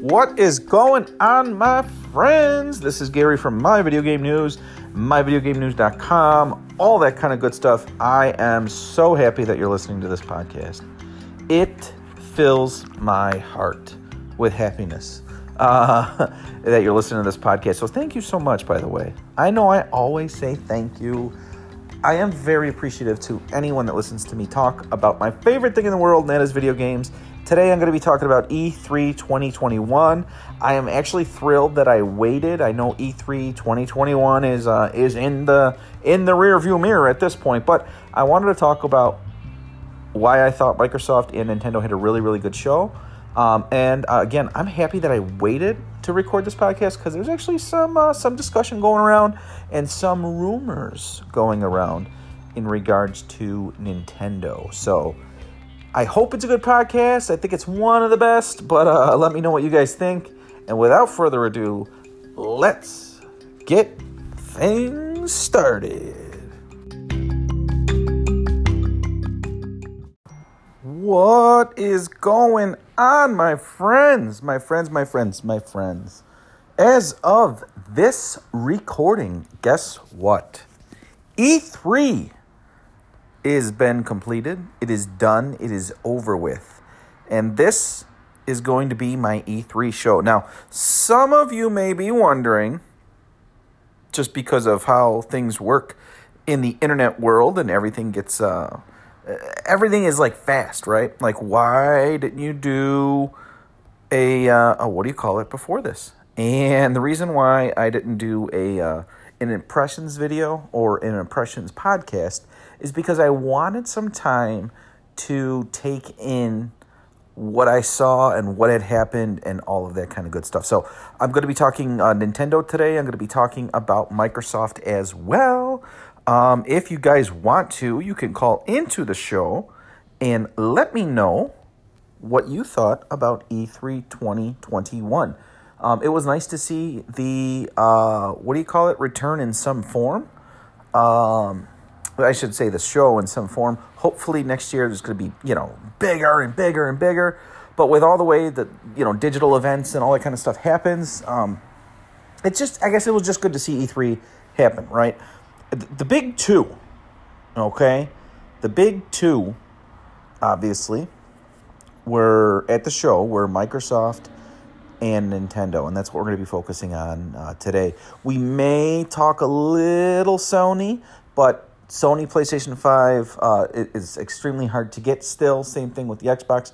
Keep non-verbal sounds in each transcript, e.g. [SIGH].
What is going on, my friends? This is Gary from My Video Game News, myvideogamenews.com, all that kind of good stuff. I am so happy that you're listening to this podcast. It fills my heart with happiness uh, [LAUGHS] that you're listening to this podcast. So, thank you so much, by the way. I know I always say thank you. I am very appreciative to anyone that listens to me talk about my favorite thing in the world, and that is video games. Today I'm going to be talking about E3 2021. I am actually thrilled that I waited. I know E3 2021 is uh, is in the in the rear view mirror at this point, but I wanted to talk about why I thought Microsoft and Nintendo had a really really good show. Um, and uh, again, I'm happy that I waited to record this podcast because there's actually some uh, some discussion going around and some rumors going around in regards to Nintendo. So I hope it's a good podcast. I think it's one of the best, but uh, let me know what you guys think. And without further ado, let's get things started. What is going on, my friends? My friends, my friends, my friends. As of this recording, guess what? E3 is been completed. It is done. It is over with. And this is going to be my E3 show. Now, some of you may be wondering, just because of how things work in the internet world and everything gets, uh, everything is like fast, right? Like, why didn't you do a, uh, a what do you call it before this? And the reason why I didn't do a, uh, an impressions video or an impressions podcast is because I wanted some time to take in what I saw and what had happened and all of that kind of good stuff. So I'm going to be talking uh, Nintendo today. I'm going to be talking about Microsoft as well. Um, if you guys want to, you can call into the show and let me know what you thought about E3 2021. Um, it was nice to see the uh, what do you call it return in some form. Um, I should say the show in some form. Hopefully next year there's going to be you know bigger and bigger and bigger. But with all the way that you know digital events and all that kind of stuff happens, um, it's just I guess it was just good to see E3 happen, right? The big two, okay, the big two, obviously, were at the show were Microsoft and Nintendo, and that's what we're going to be focusing on uh, today. We may talk a little Sony, but Sony PlayStation 5 uh, is extremely hard to get still. Same thing with the Xbox.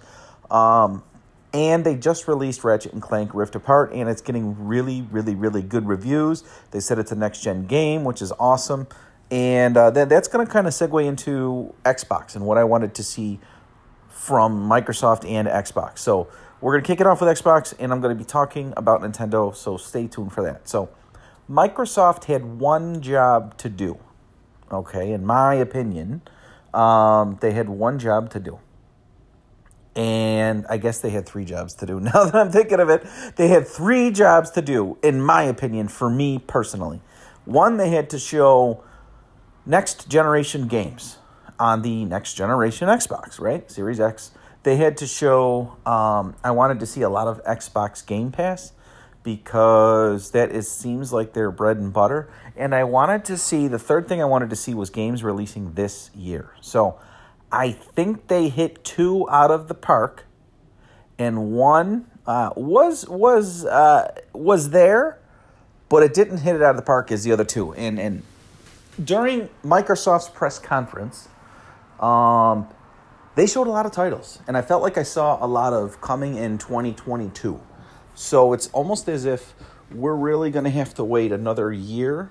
Um, and they just released Ratchet and Clank Rift Apart, and it's getting really, really, really good reviews. They said it's a next gen game, which is awesome. And uh, that, that's going to kind of segue into Xbox and what I wanted to see from Microsoft and Xbox. So we're going to kick it off with Xbox, and I'm going to be talking about Nintendo, so stay tuned for that. So, Microsoft had one job to do, okay, in my opinion. Um, they had one job to do. And I guess they had three jobs to do. [LAUGHS] Now that I'm thinking of it, they had three jobs to do, in my opinion, for me personally. One, they had to show next generation games on the next generation Xbox, right? Series X they had to show. Um, I wanted to see a lot of Xbox Game Pass because that is seems like their bread and butter. And I wanted to see the third thing I wanted to see was games releasing this year. So I think they hit two out of the park, and one uh, was was uh, was there, but it didn't hit it out of the park as the other two. And and during Microsoft's press conference, um, they showed a lot of titles, and I felt like I saw a lot of coming in 2022. So it's almost as if we're really going to have to wait another year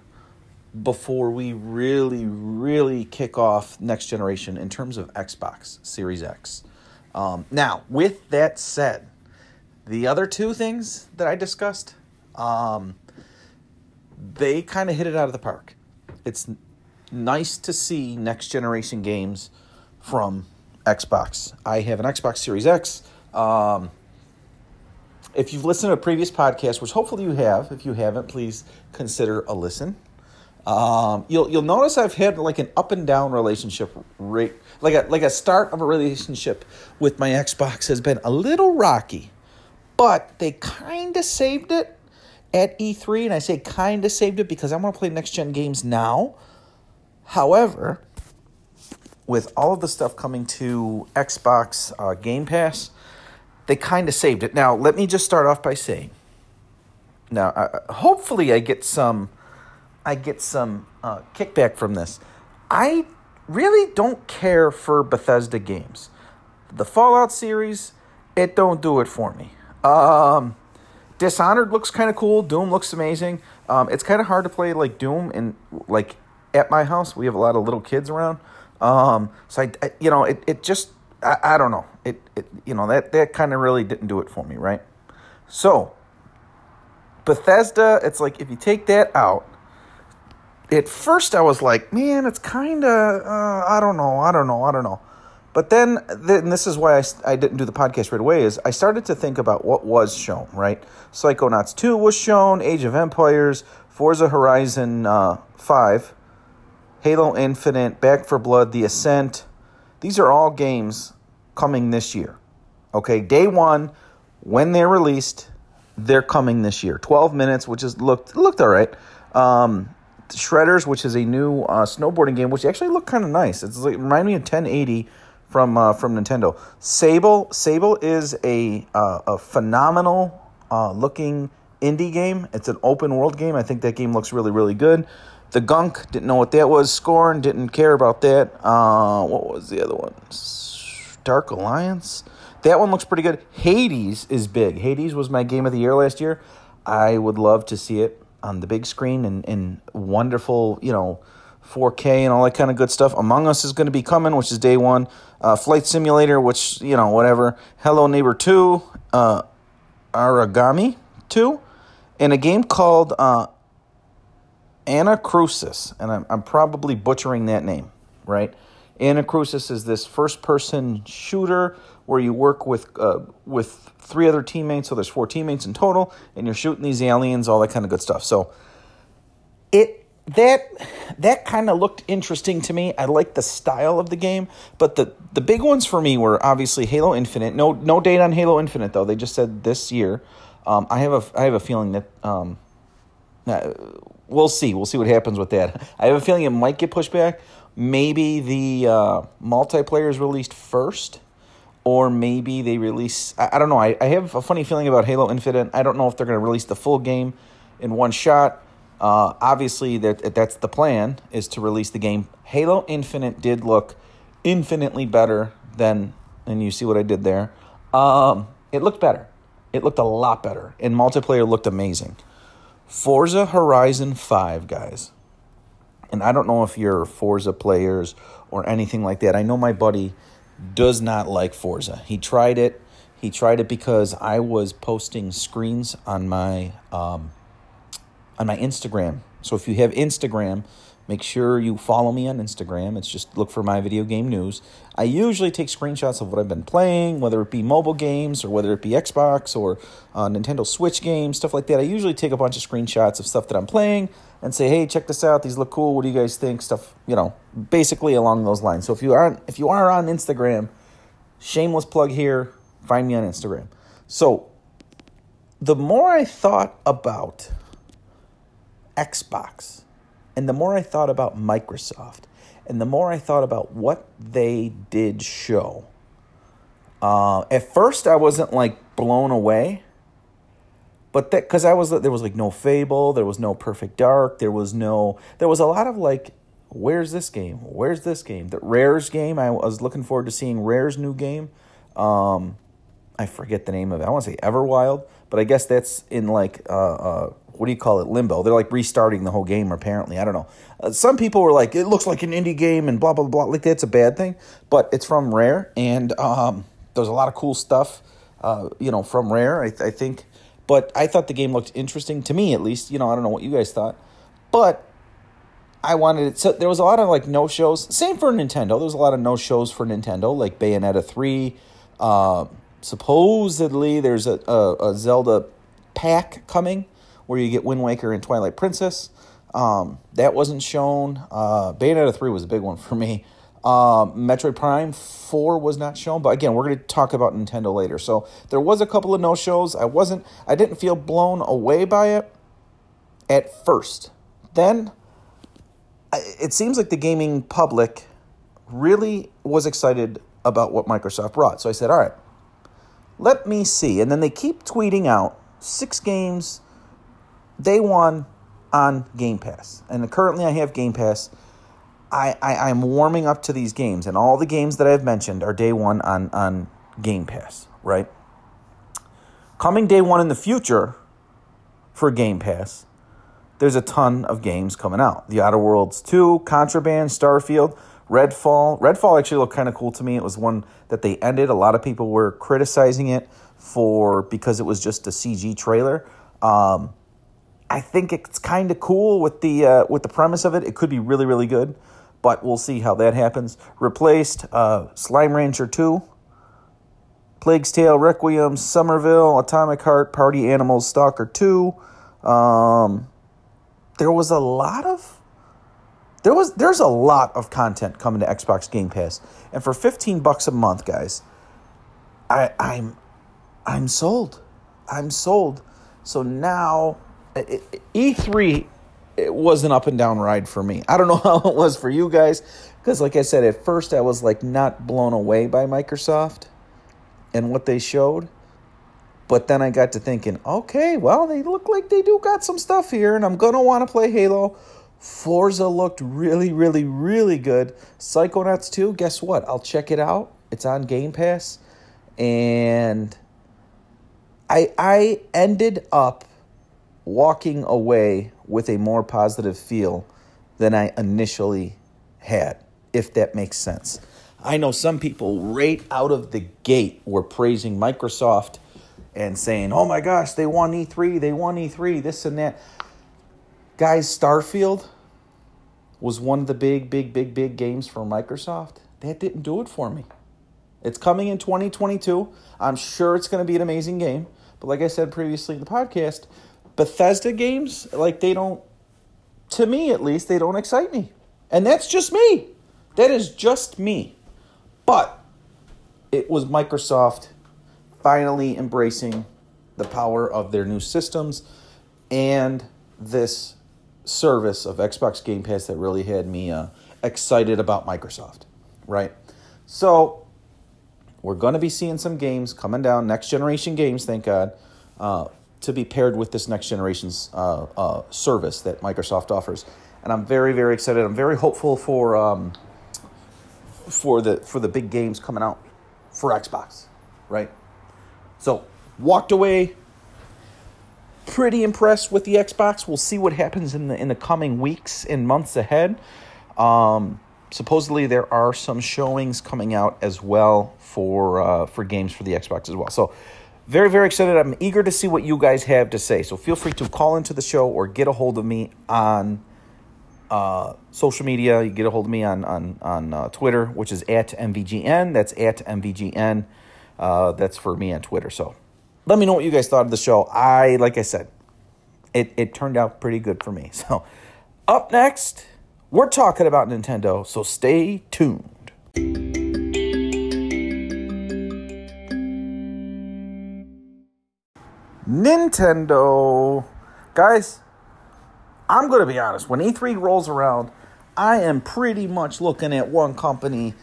before we really, really kick off next generation in terms of Xbox Series X. Um, now, with that said, the other two things that I discussed, um, they kind of hit it out of the park. It's nice to see next generation games from Xbox. I have an Xbox Series X. Um, if you've listened to a previous podcast, which hopefully you have, if you haven't, please consider a listen. Um, you'll you'll notice I've had like an up and down relationship rate, like a like a start of a relationship with my Xbox has been a little rocky, but they kind of saved it at E3, and I say kind of saved it because I want to play next gen games now. However, with all of the stuff coming to Xbox uh, Game Pass, they kind of saved it. Now, let me just start off by saying, now, uh, hopefully, I get some, I get some uh, kickback from this. I really don't care for Bethesda games. The Fallout series, it don't do it for me. Um, Dishonored looks kind of cool. Doom looks amazing. Um, it's kind of hard to play like Doom and like at my house. We have a lot of little kids around. Um, so I, I, you know, it, it just, I, I don't know. It, it, you know, that, that kind of really didn't do it for me. Right. So Bethesda, it's like, if you take that out, at first I was like, man, it's kind of, uh, I don't know. I don't know. I don't know. But then, then this is why I, I didn't do the podcast right away, is I started to think about what was shown, right? Psychonauts 2 was shown, Age of Empires, Forza Horizon uh, 5, Halo Infinite, Back 4 Blood, The Ascent. These are all games coming this year. Okay, day one, when they're released, they're coming this year. 12 minutes, which is looked looked all right. Um, Shredders, which is a new uh, snowboarding game, which actually looked kind of nice. It's like remind me of 1080 from uh, from Nintendo. Sable Sable is a uh, a phenomenal uh, looking indie game. It's an open world game. I think that game looks really really good. The Gunk didn't know what that was. Scorn didn't care about that. Uh, what was the other one? Dark Alliance. That one looks pretty good. Hades is big. Hades was my game of the year last year. I would love to see it on the big screen and, and wonderful, you know, 4K and all that kind of good stuff. Among Us is going to be coming, which is day one. Uh, Flight Simulator, which, you know, whatever. Hello Neighbor 2, uh, Aragami 2, and a game called uh, Anacrusis. And I'm, I'm probably butchering that name, right? Anacrusis is this first person shooter where you work with uh, with three other teammates. So there's four teammates in total, and you're shooting these aliens, all that kind of good stuff. So it that that kind of looked interesting to me. I like the style of the game, but the the big ones for me were obviously Halo Infinite. No no date on Halo Infinite though. They just said this year. Um, I have a I have a feeling that um, we'll see. We'll see what happens with that. [LAUGHS] I have a feeling it might get pushed back. Maybe the uh, multiplayer is released first, or maybe they release. I, I don't know. I, I have a funny feeling about Halo Infinite. I don't know if they're going to release the full game in one shot uh, obviously, that that's the plan is to release the game. Halo Infinite did look infinitely better than, and you see what I did there. Um, it looked better. It looked a lot better, and multiplayer looked amazing. Forza Horizon Five, guys, and I don't know if you're Forza players or anything like that. I know my buddy does not like Forza. He tried it. He tried it because I was posting screens on my um, on my Instagram. So if you have Instagram, make sure you follow me on Instagram. It's just look for my video game news. I usually take screenshots of what I've been playing, whether it be mobile games or whether it be Xbox or uh, Nintendo Switch games, stuff like that. I usually take a bunch of screenshots of stuff that I'm playing and say, "Hey, check this out. These look cool. What do you guys think?" Stuff, you know, basically along those lines. So if you aren't, if you are on Instagram, shameless plug here. Find me on Instagram. So the more I thought about Xbox. And the more I thought about Microsoft, and the more I thought about what they did show, uh, at first I wasn't like blown away, but that because I was there was like no Fable, there was no Perfect Dark, there was no there was a lot of like where's this game? Where's this game? The Rare's game. I was looking forward to seeing Rare's new game. Um, I forget the name of it. I want to say Everwild, but I guess that's in like uh, uh, what do you call it? Limbo. They're like restarting the whole game apparently. I don't know. Uh, some people were like it looks like an indie game and blah blah blah. Like that's a bad thing but it's from rare and um, there's a lot of cool stuff uh, you know from rare I, I think. But i thought the game looked interesting to me at least. You know i don't know what you guys thought. But i wanted it so there was a lot of like no shows same for nintendo. There was a lot of no shows for nintendo like bayonetta 3 uh, supposedly there's a, a, a zelda pack coming where you get Wind Waker and Twilight Princess. Um, that wasn't shown. Uh, Bayonetta 3 was a big one [LAUGHS] for me. Um, Metroid Prime 4 was not shown, but again, we're going to talk about Nintendo later. So there was a couple of no shows. I wasn't, I didn't feel blown away by it at first. Then it seems like the gaming public really was excited about what Microsoft brought. So I said, all right, let me see. And then they keep tweeting out six games day one on Game Pass. And currently I have Game Pass. I, I, I'm warming up to these games, and all the games that I've mentioned are day one on, on Game Pass, right? Coming day one in the future for Game Pass, there's a ton of games coming out. The Outer Worlds 2, Contraband, Starfield, Redfall. Redfall actually looked kind of cool to me. It was one that they ended. A lot of people were criticizing it for because it was just a CG trailer. Um, I think it's kind of cool with the uh, with the premise of it. It could be really really good, but we'll see how that happens. Replaced uh, Slime Rancher 2, Plague's Tale, Requiem, Somerville, Atomic Heart, Party Animals, Stalker 2. Um, there was a lot of there was there's a lot of content coming to Xbox Game Pass, and for fifteen bucks a month, guys, I I'm I'm sold. I'm sold. So now E3 it was an up and down ride for me. I don't know [LAUGHS] how it was for you guys because like I said at first I was like not blown away by Microsoft and what they showed. But then I got to thinking, okay, well, they look like they do got some stuff here, and I'm going to want to play Halo. Forza looked really, really, really good. Psychonauts 2, guess what? I'll check it out. It's on Game Pass. And I I ended up walking away with a more positive feel than I initially had, if that makes sense. I know some people right out of the gate were praising Microsoft and saying, "Oh my gosh, they won E3, they won E3, this and that." Guys, Starfield was one of the big, big, big, big games for Microsoft. That didn't do it for me. It's coming in 2022. I'm sure it's going to be an amazing game. But like I said previously in the podcast, Bethesda games, like they don't, to me at least, they don't excite me. And that's just me. That is just me. But it was Microsoft finally embracing the power of their new systems and this service of Xbox Game Pass that really had me uh, excited about Microsoft, right? So we're going to be seeing some games coming down, next generation games, thank God, uh, to be paired with this next generation's uh, uh service that Microsoft offers, and I'm very very excited. I'm very hopeful for um, for the for the big games coming out for Xbox, right? So, walked away pretty impressed with the Xbox. We'll see what happens in the in the coming weeks and months ahead. Um, supposedly there are some showings coming out as well for uh, for games for the Xbox as well. So very very excited. I'm eager to see what you guys have to say. So feel free to call into the show or get a hold of me on uh, social media. You get a hold of me on on on uh, Twitter, which is at mvgn. That's at mvgn. Uh, that's for me on Twitter. So let me know what you guys thought of the show. I, like I said, it, it turned out pretty good for me. [LAUGHS] So up next, we're talking about Nintendo. So stay tuned. Nintendo. Guys, I'm going to be honest. When E3 rolls around, I am pretty much looking at one company,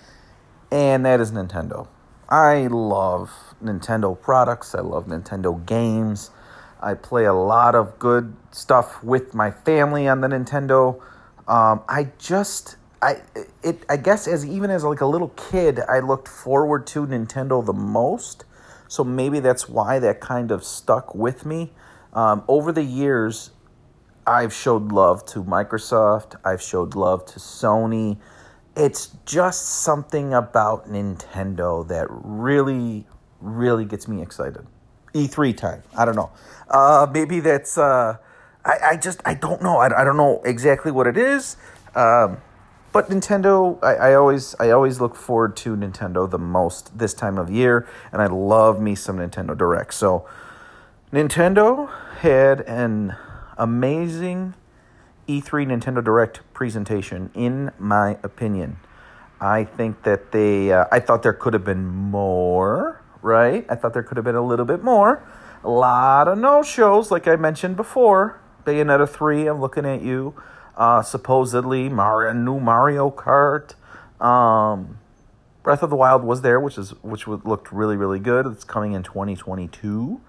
and that is Nintendo. I love Nintendo products. I love Nintendo games. I play a lot of good stuff with my family on the Nintendo. Um, I just I it I guess as even as like a little kid, I looked forward to Nintendo the most. So maybe that's why that kind of stuck with me. Um, over the years, I've showed love to Microsoft. I've showed love to Sony it's just something about Nintendo that really, really gets me excited. E3 time. I don't know. Uh, maybe that's. Uh, I, I just I don't know. I, I don't know exactly what it is. Um, but Nintendo, I, I always I always look forward to Nintendo the most this time of year, and I love me some Nintendo Direct. So Nintendo had an amazing E3 Nintendo Direct presentation, in my opinion. I think that they, uh, I thought there could have been more, right? I thought there could have been a little bit more. A lot of no shows, like I mentioned before. Bayonetta 3, I'm looking at you. Uh, supposedly, Mario, new Mario Kart. Um, Breath of the Wild was there, which is which looked really really good. It's coming in 2022,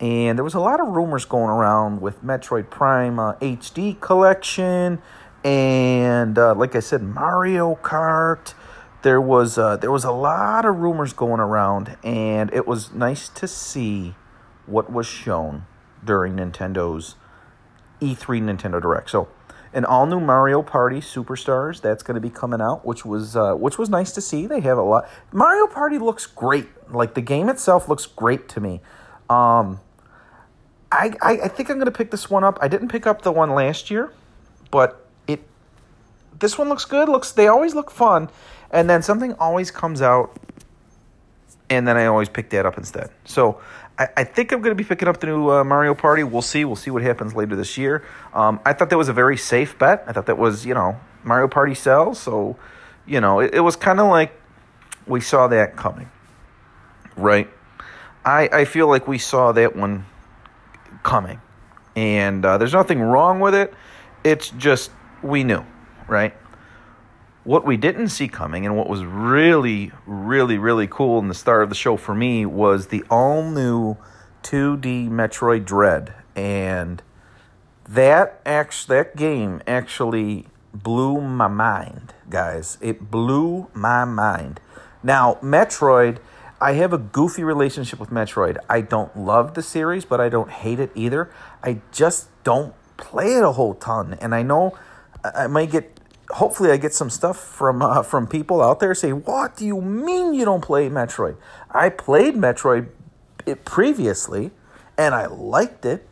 and there was a lot of rumors going around with Metroid Prime uh, HD collection, and uh, like I said, Mario Kart. There was uh, there was a lot of rumors going around, and it was nice to see what was shown during Nintendo's E3 Nintendo Direct. So an all new Mario Party Superstars that's going to be coming out, which was uh, which was nice to see. They have a lot. Mario Party looks great. Like the game itself looks great to me. Um, I, I I think I'm going to pick this one up. I didn't pick up the one last year, but it this one looks good. Looks they always look fun, and then something always comes out, and then I always pick that up instead. So I, I think I'm going to be picking up the new uh, Mario Party. We'll see. We'll see what happens later this year. Um, I thought that was a very safe bet. I thought that was, you know, Mario Party sells. So, you know, it, it was kind of like we saw that coming, right? I, I feel like we saw that one coming. And uh, there's nothing wrong with it. It's just we knew, right? What we didn't see coming, and what was really, really, really cool in the start of the show for me was the all new 2D Metroid Dread. And that actually, that game actually blew my mind, guys. It blew my mind. Now, Metroid, I have a goofy relationship with Metroid. I don't love the series, but I don't hate it either. I just don't play it a whole ton. And I know I might get hopefully I get some stuff from uh, [LAUGHS] from people out there say, "What do you mean you don't play Metroid?" I played Metroid previously, and I liked it,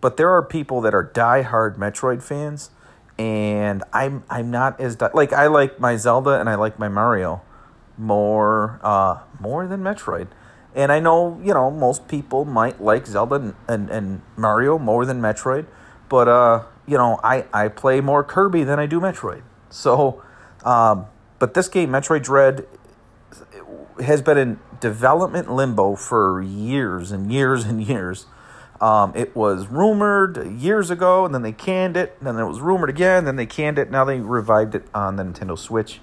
but there are people that are die-hard Metroid fans, and I'm I'm not as di- like I like my Zelda and I like my Mario more uh, more than Metroid. And I know, you know, most people might like Zelda and, and, and Mario more than Metroid, but uh, you know, I, I play more Kirby than I do Metroid. So, um, but this game, Metroid Dread, has been in development limbo for years and years and years. Um, it was rumored years ago, and then they canned it. And then it was rumored again, then they canned it. Now they revived it on the Nintendo Switch.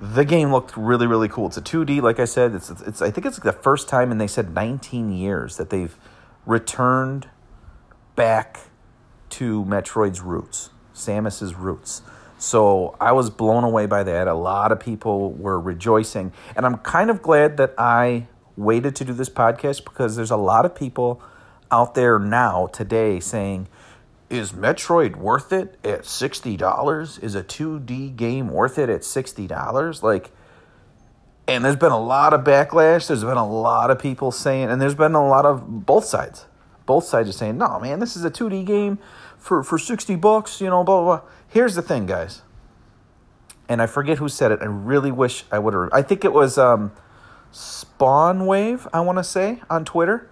The game looked really, really cool. It's a 2D, like I said. It's, it's I think it's the first time, and they said 19 years that they've returned back to Metroid's roots, Samus's roots. So I was blown away by that. A lot of people were rejoicing. And I'm kind of glad that I waited to do this podcast because there's a lot of people out there now today saying, is Metroid worth it at $60? Is a 2D game worth it at $60? Like, and there's been a lot of backlash. There's been a lot of people saying, and there's been a lot of both sides. Both sides are saying, no, man, this is a 2D game for, for 60 bucks, you know, blah, blah, blah. Here's the thing, guys. And I forget who said it. I really wish I would have. I think it was um, SpawnWave, I want to say, on Twitter.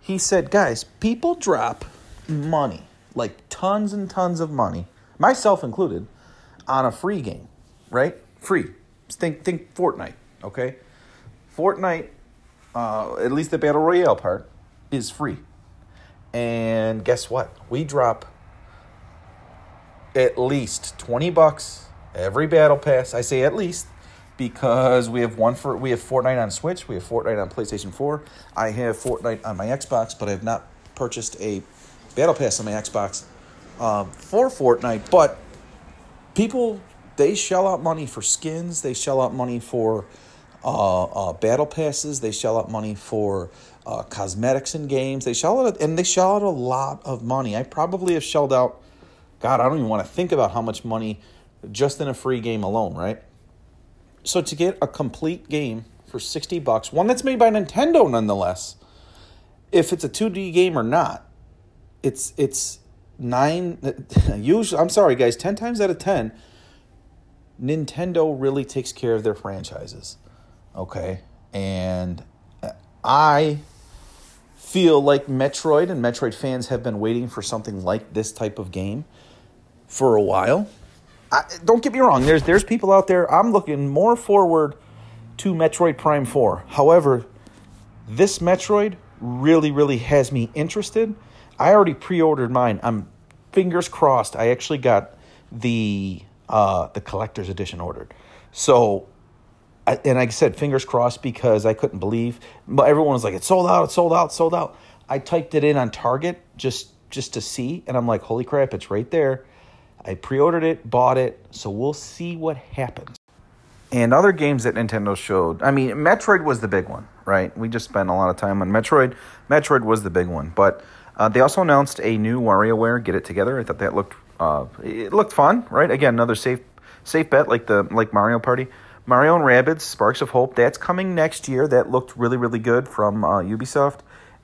He said, guys, people drop money, like tons and tons of money, myself included, on a free game, right? Free. Think, think Fortnite, okay? Fortnite, uh, at least the Battle Royale part, is free. And guess what? We drop at least 20 bucks every battle pass. I say at least because we have one for we have Fortnite on Switch, we have Fortnite on PlayStation 4. I have Fortnite on my Xbox, but I have not purchased a battle pass on my Xbox um, for Fortnite. But people they shell out money for skins, they shell out money for uh, uh, battle passes, they shell out money for uh, cosmetics in games. They shell out and they shell out a lot of money. I probably have shelled out. God, I don't even want to think about how much money just in a free game alone, right? So to get a complete game for 60 bucks, one that's made by Nintendo nonetheless, if it's a 2D game or not, it's it's 9 [LAUGHS] usually I'm sorry guys, 10 times out of 10 Nintendo really takes care of their franchises. Okay? And I feel like Metroid and Metroid fans have been waiting for something like this type of game for a while. I, don't get me wrong. There's there's people out there. I'm looking more forward to Metroid Prime Four. However, this Metroid really really has me interested. I already pre-ordered mine. I'm fingers crossed. I actually got the uh, the collector's edition ordered. So, I, and I said, fingers crossed because I couldn't believe. But everyone was like, "It's sold out! It's sold out! sold out!" I typed it in on Target just just to see, and I'm like, "Holy crap! It's right there!" I pre-ordered it, bought it, so we'll see what happens. And other games that Nintendo showed, I mean, Metroid was the big one, right? We just spent a lot of time on Metroid. Metroid was the big one, but uh, they also announced a new WarioWare Get It Together. I thought that looked uh, it looked fun, right? Again, another safe safe bet like the like Mario Party. Mario and Rabbids Sparks of Hope. That's coming next year. That looked really really good from uh, Ubisoft,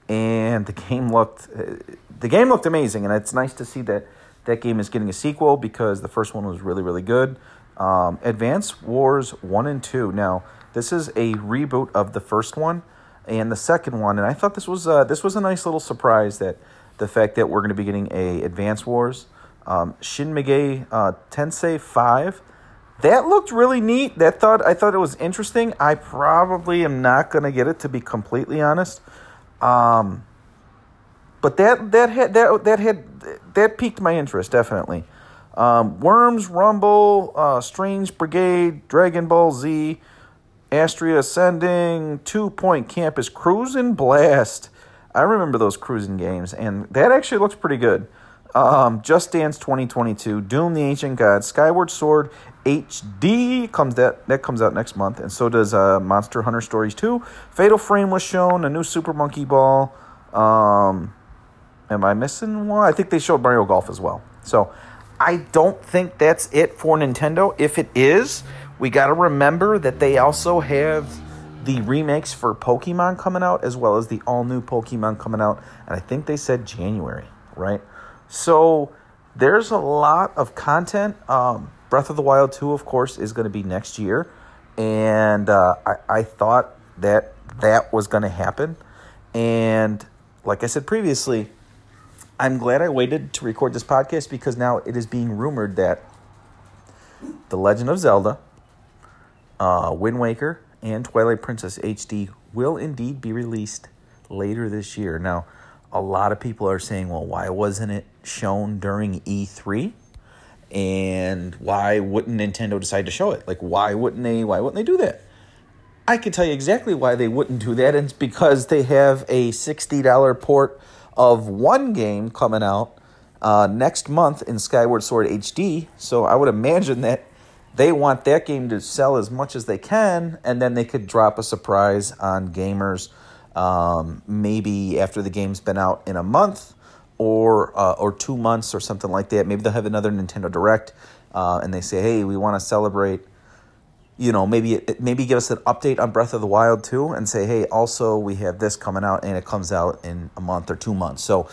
and the game looked uh, the game looked amazing, and it's nice to see that that game is getting a sequel because the first one was really really good. Um, Advance Wars one and two. Now this is a reboot of the first one and the second one, and I thought this was uh, this was a nice little surprise that the fact that we're going to be getting a Advance Wars, um, Shin Megami uh, Tensei Five. That looked really neat. That thought I thought it was interesting. I probably am not going to get it to be completely honest. Um, but that that had that that had that piqued my interest definitely. Um, Worms, Rumble, uh, Strange Brigade, Dragon Ball Z, Astria Ascending, Two Point Campus, Cruis'n Blast. I remember those cruising games, and that actually looks pretty good. Um, Just Dance 2022, Doom the Ancient God, Skyward Sword HD comes that that comes out next month, and so does uh, Monster Hunter Stories 2. Fatal Frame was shown, a new Super Monkey Ball. Um, am I missing one? I think they showed Mario Golf as well. So I don't think that's it for Nintendo. If it is, we got to remember that they also have the remakes for Pokemon coming out as well as the all new Pokemon coming out. And I think they said January, right? So there's a lot of content. Um, Breath of the Wild 2, of course, is going to be next year. And uh, I, I thought that that was going to happen. And like I said previously, I'm glad I waited to record this podcast because now it is being rumored that The Legend of Zelda uh, Wind Waker and Twilight Princess HD will indeed be released later this year. Now, a lot of people are saying, well, why wasn't it shown during E3? And why wouldn't Nintendo decide to show it? Like, why wouldn't they? Why wouldn't they do that? I can tell you exactly why they wouldn't do that, and it's because they have a sixty dollar port of one game coming out uh, next month in Skyward Sword HD. So I would imagine that they want that game to sell as much as they can, and then they could drop a surprise on gamers um, maybe after the game's been out in a month or uh, or two months or something like that. Maybe they'll have another Nintendo Direct, uh, and they say, "Hey, we want to celebrate." You know, maybe maybe give us an update on Breath of the Wild too, and say, "Hey, also we have this coming out, and it comes out in a month or two months." So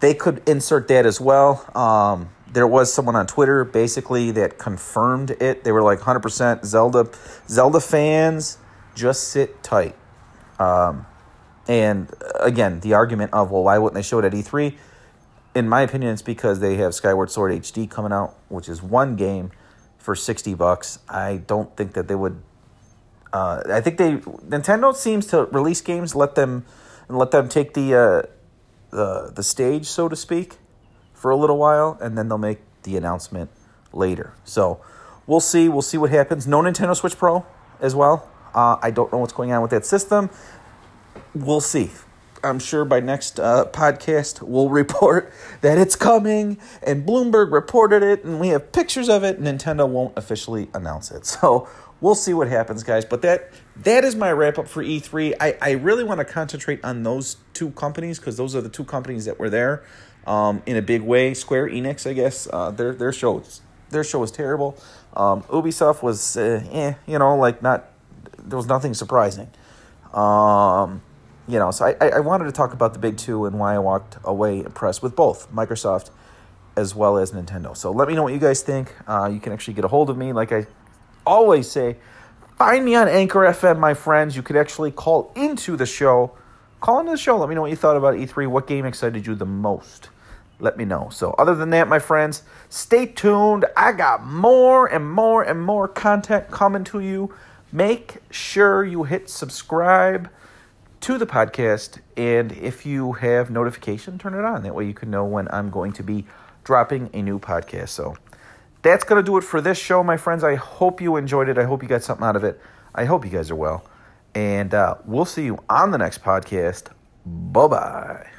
they could insert that as well. Um, there was someone on Twitter basically that confirmed it. They were like 100% Zelda Zelda fans just sit tight. Um, and again, the argument of well, why wouldn't they show it at E3? In my opinion, it's because they have Skyward Sword HD coming out, which is one game for 60 bucks. I don't think that they would. Uh, I think they Nintendo seems to release games, let them and let them take the uh, the the stage, so to speak for a little while, and then they'll make the announcement later. So we'll see. We'll see what happens. No Nintendo Switch Pro as well. Uh, I don't know what's going on with that system. We'll see. I'm sure by next uh, podcast we'll report [LAUGHS] that it's coming, and Bloomberg reported it, and we have pictures of it. Nintendo won't officially announce it, [LAUGHS] so we'll see what happens, guys. But that that is my wrap up for E3. I, I really want to concentrate on those two companies because those are the two companies that were there um, in a big way. Square Enix, I guess, uh, their their show their show was terrible. Um, Ubisoft was, uh, eh, you know, like not there was nothing surprising. Um, you know, so I, I wanted to talk about the big two and why I walked away impressed with both Microsoft as well as Nintendo. So let me know what you guys think. Uh, you can actually get a hold of me, like I always say. Find me on Anchor FM, my friends. You could actually call into the show. Call into the show. Let me know what you thought about E3. What game excited you the most? let me know. So, other than that, my friends, stay tuned. I got more and more and more content coming to you. Make sure you hit subscribe to the podcast. And if you have notification, turn it on. That way you can know when I'm going to be dropping a new podcast. So that's going to do it for this show, my friends. I hope you enjoyed it. I hope you got something out of it. I hope you guys are well. And uh, we'll see you on the next podcast. Bye bye.